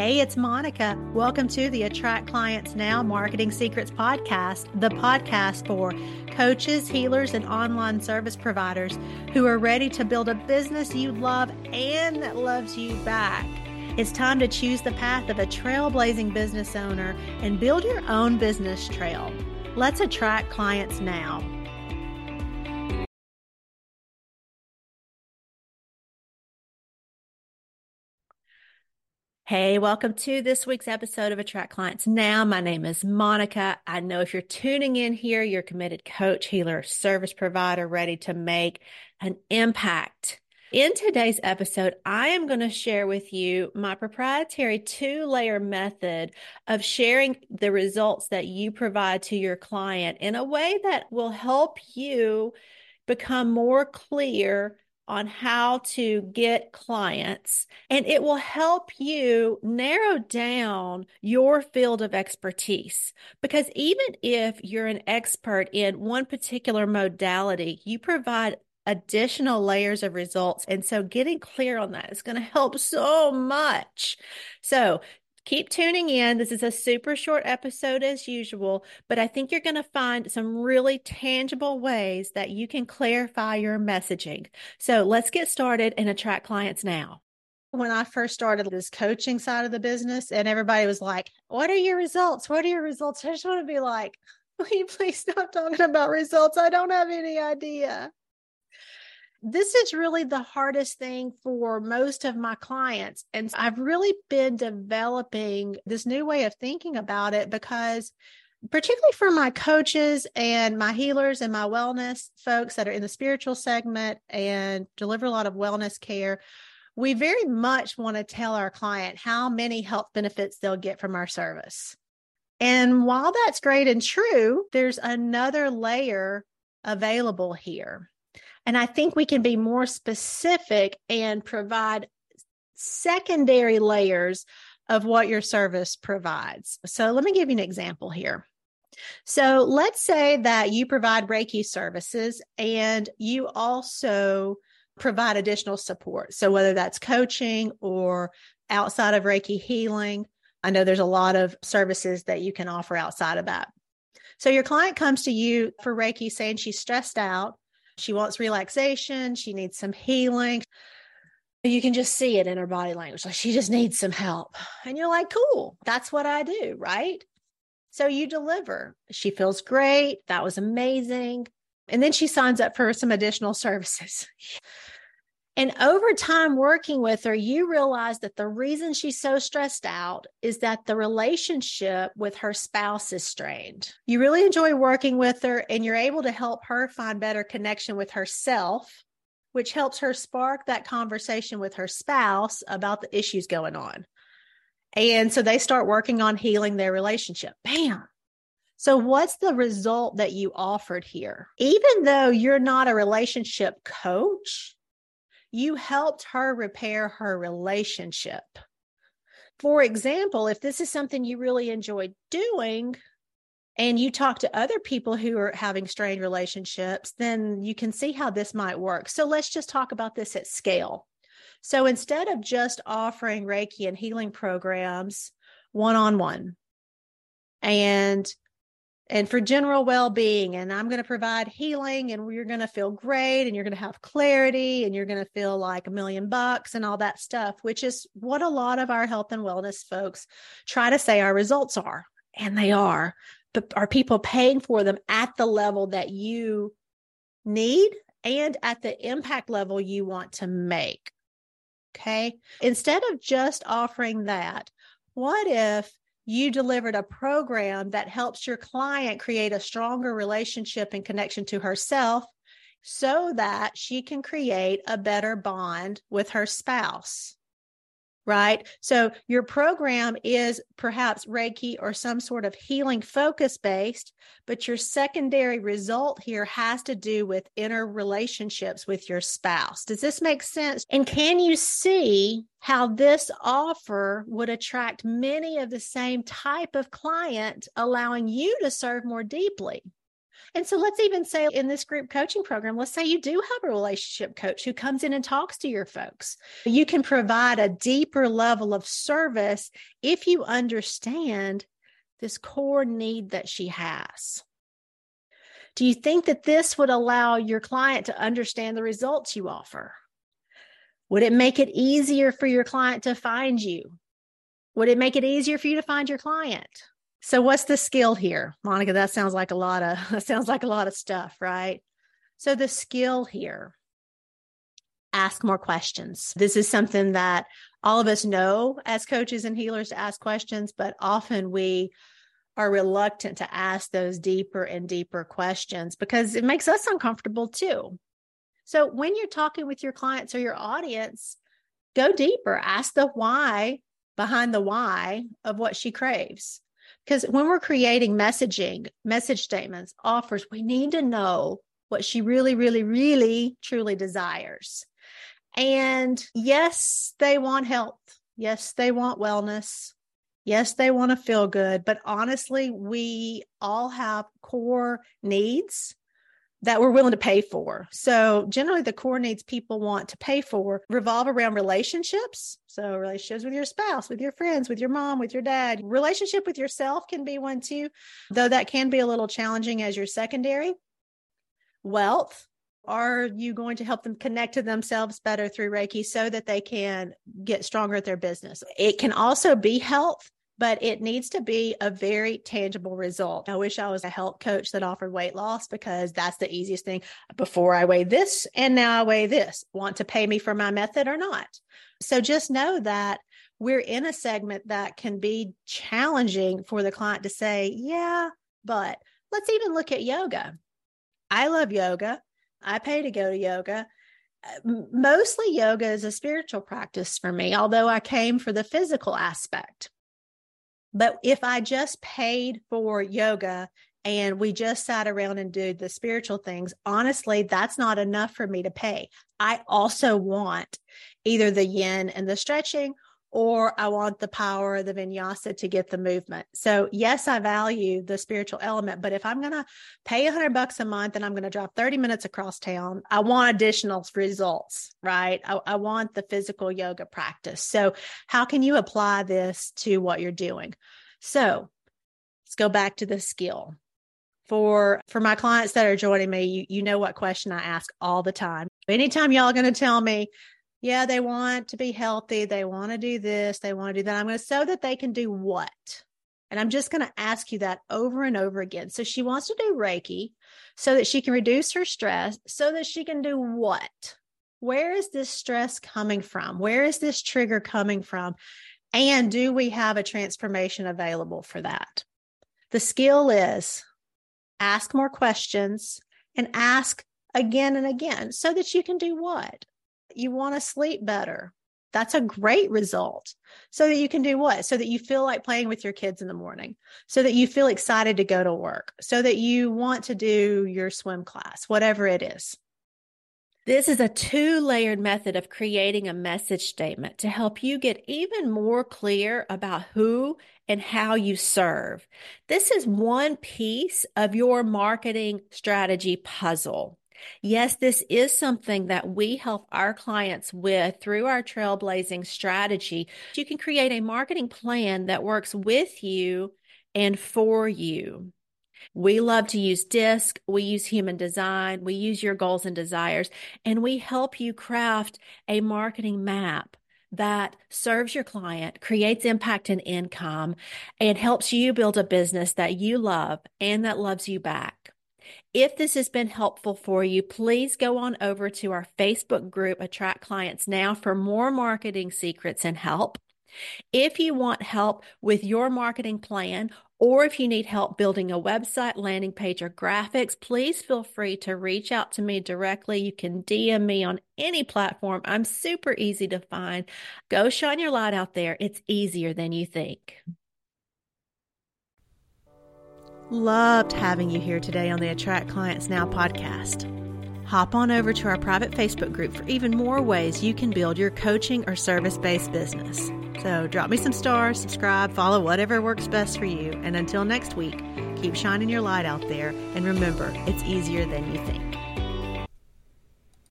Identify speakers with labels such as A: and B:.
A: Hey, it's Monica. Welcome to the Attract Clients Now Marketing Secrets Podcast, the podcast for coaches, healers, and online service providers who are ready to build a business you love and that loves you back. It's time to choose the path of a trailblazing business owner and build your own business trail. Let's attract clients now. Hey, welcome to this week's episode of Attract Clients Now. My name is Monica. I know if you're tuning in here, you're a committed coach, healer, service provider ready to make an impact. In today's episode, I am going to share with you my proprietary two layer method of sharing the results that you provide to your client in a way that will help you become more clear on how to get clients and it will help you narrow down your field of expertise. Because even if you're an expert in one particular modality, you provide additional layers of results. And so getting clear on that is going to help so much. So keep tuning in. This is a super short episode as usual, but I think you're going to find some really tangible ways that you can clarify your messaging. So let's get started and attract clients now. When I first started this coaching side of the business, and everybody was like, What are your results? What are your results? I just want to be like, Will you please stop talking about results? I don't have any idea this is really the hardest thing for most of my clients. And I've really been developing this new way of thinking about it because, particularly for my coaches and my healers and my wellness folks that are in the spiritual segment and deliver a lot of wellness care, we very much want to tell our client how many health benefits they'll get from our service. And while that's great and true, there's another layer available here. And I think we can be more specific and provide secondary layers of what your service provides. So let me give you an example here. So let's say that you provide Reiki services and you also provide additional support. So whether that's coaching or outside of Reiki healing, I know there's a lot of services that you can offer outside of that. So your client comes to you for Reiki saying she's stressed out she wants relaxation. She needs some healing. You can just see it in her body language. Like she just needs some help. And you're like, cool, that's what I do. Right. So you deliver. She feels great. That was amazing. And then she signs up for some additional services. And over time working with her, you realize that the reason she's so stressed out is that the relationship with her spouse is strained. You really enjoy working with her and you're able to help her find better connection with herself, which helps her spark that conversation with her spouse about the issues going on. And so they start working on healing their relationship. Bam. So, what's the result that you offered here? Even though you're not a relationship coach, you helped her repair her relationship. For example, if this is something you really enjoy doing, and you talk to other people who are having strained relationships, then you can see how this might work. So let's just talk about this at scale. So instead of just offering Reiki and healing programs one on one, and and for general well-being and i'm going to provide healing and you're going to feel great and you're going to have clarity and you're going to feel like a million bucks and all that stuff which is what a lot of our health and wellness folks try to say our results are and they are. But are people paying for them at the level that you need and at the impact level you want to make? Okay? Instead of just offering that what if you delivered a program that helps your client create a stronger relationship and connection to herself so that she can create a better bond with her spouse right? So your program is perhaps Reiki or some sort of healing focus based, but your secondary result here has to do with inner relationships with your spouse. Does this make sense? And can you see how this offer would attract many of the same type of client, allowing you to serve more deeply? And so let's even say in this group coaching program, let's say you do have a relationship coach who comes in and talks to your folks. You can provide a deeper level of service if you understand this core need that she has. Do you think that this would allow your client to understand the results you offer? Would it make it easier for your client to find you? Would it make it easier for you to find your client? So what's the skill here? Monica, that sounds like a lot of that sounds like a lot of stuff, right? So the skill here ask more questions. This is something that all of us know as coaches and healers to ask questions, but often we are reluctant to ask those deeper and deeper questions because it makes us uncomfortable too. So when you're talking with your clients or your audience, go deeper, ask the why behind the why of what she craves. Because when we're creating messaging, message statements, offers, we need to know what she really, really, really, truly desires. And yes, they want health. Yes, they want wellness. Yes, they want to feel good, but honestly, we all have core needs that we're willing to pay for. So, generally, the core needs people want to pay for revolve around relationships. So, relationships with your spouse, with your friends, with your mom, with your dad. Relationship with yourself can be one too, though that can be a little challenging as your secondary. Wealth. Are you going to help them connect to themselves better through Reiki so that they can get stronger at their business? It can also be health but it needs to be a very tangible result. I wish I was a health coach that offered weight loss because that's the easiest thing. Before I weigh this and now I weigh this. Want to pay me for my method or not? So just know that we're in a segment that can be challenging for the client to say, yeah, but let's even look at yoga. I love yoga. I pay to go to yoga uh, mostly yoga is a spiritual practice for me, although I came for the physical aspect. But if I just paid for yoga and we just sat around and did the spiritual things, honestly, that's not enough for me to pay. I also want either the yin and the stretching or I want the power of the vinyasa to get the movement. So yes, I value the spiritual element, but if I'm going to pay a hundred bucks a month and I'm going to drive 30 minutes across town, I want additional results, right? I, I want the physical yoga practice. So how can you apply this to what you're doing? So let's go back to the skill. For for my clients that are joining me, you, you know what question I ask all the time. Anytime y'all going to tell me yeah, they want to be healthy. They want to do this. They want to do that. I'm going to so that they can do what? And I'm just going to ask you that over and over again. So she wants to do Reiki so that she can reduce her stress, so that she can do what? Where is this stress coming from? Where is this trigger coming from? And do we have a transformation available for that? The skill is ask more questions and ask again and again so that you can do what? You want to sleep better. That's a great result. So that you can do what? So that you feel like playing with your kids in the morning, so that you feel excited to go to work, so that you want to do your swim class, whatever it is. This is a two layered method of creating a message statement to help you get even more clear about who and how you serve. This is one piece of your marketing strategy puzzle. Yes, this is something that we help our clients with through our trailblazing strategy. You can create a marketing plan that works with you and for you. We love to use DISC, we use human design, we use your goals and desires, and we help you craft a marketing map that serves your client, creates impact and income, and helps you build a business that you love and that loves you back. If this has been helpful for you, please go on over to our Facebook group, Attract Clients Now, for more marketing secrets and help. If you want help with your marketing plan, or if you need help building a website, landing page, or graphics, please feel free to reach out to me directly. You can DM me on any platform. I'm super easy to find. Go shine your light out there. It's easier than you think. Loved having you here today on the Attract Clients Now podcast. Hop on over to our private Facebook group for even more ways you can build your coaching or service based business. So drop me some stars, subscribe, follow whatever works best for you. And until next week, keep shining your light out there. And remember, it's easier than you think.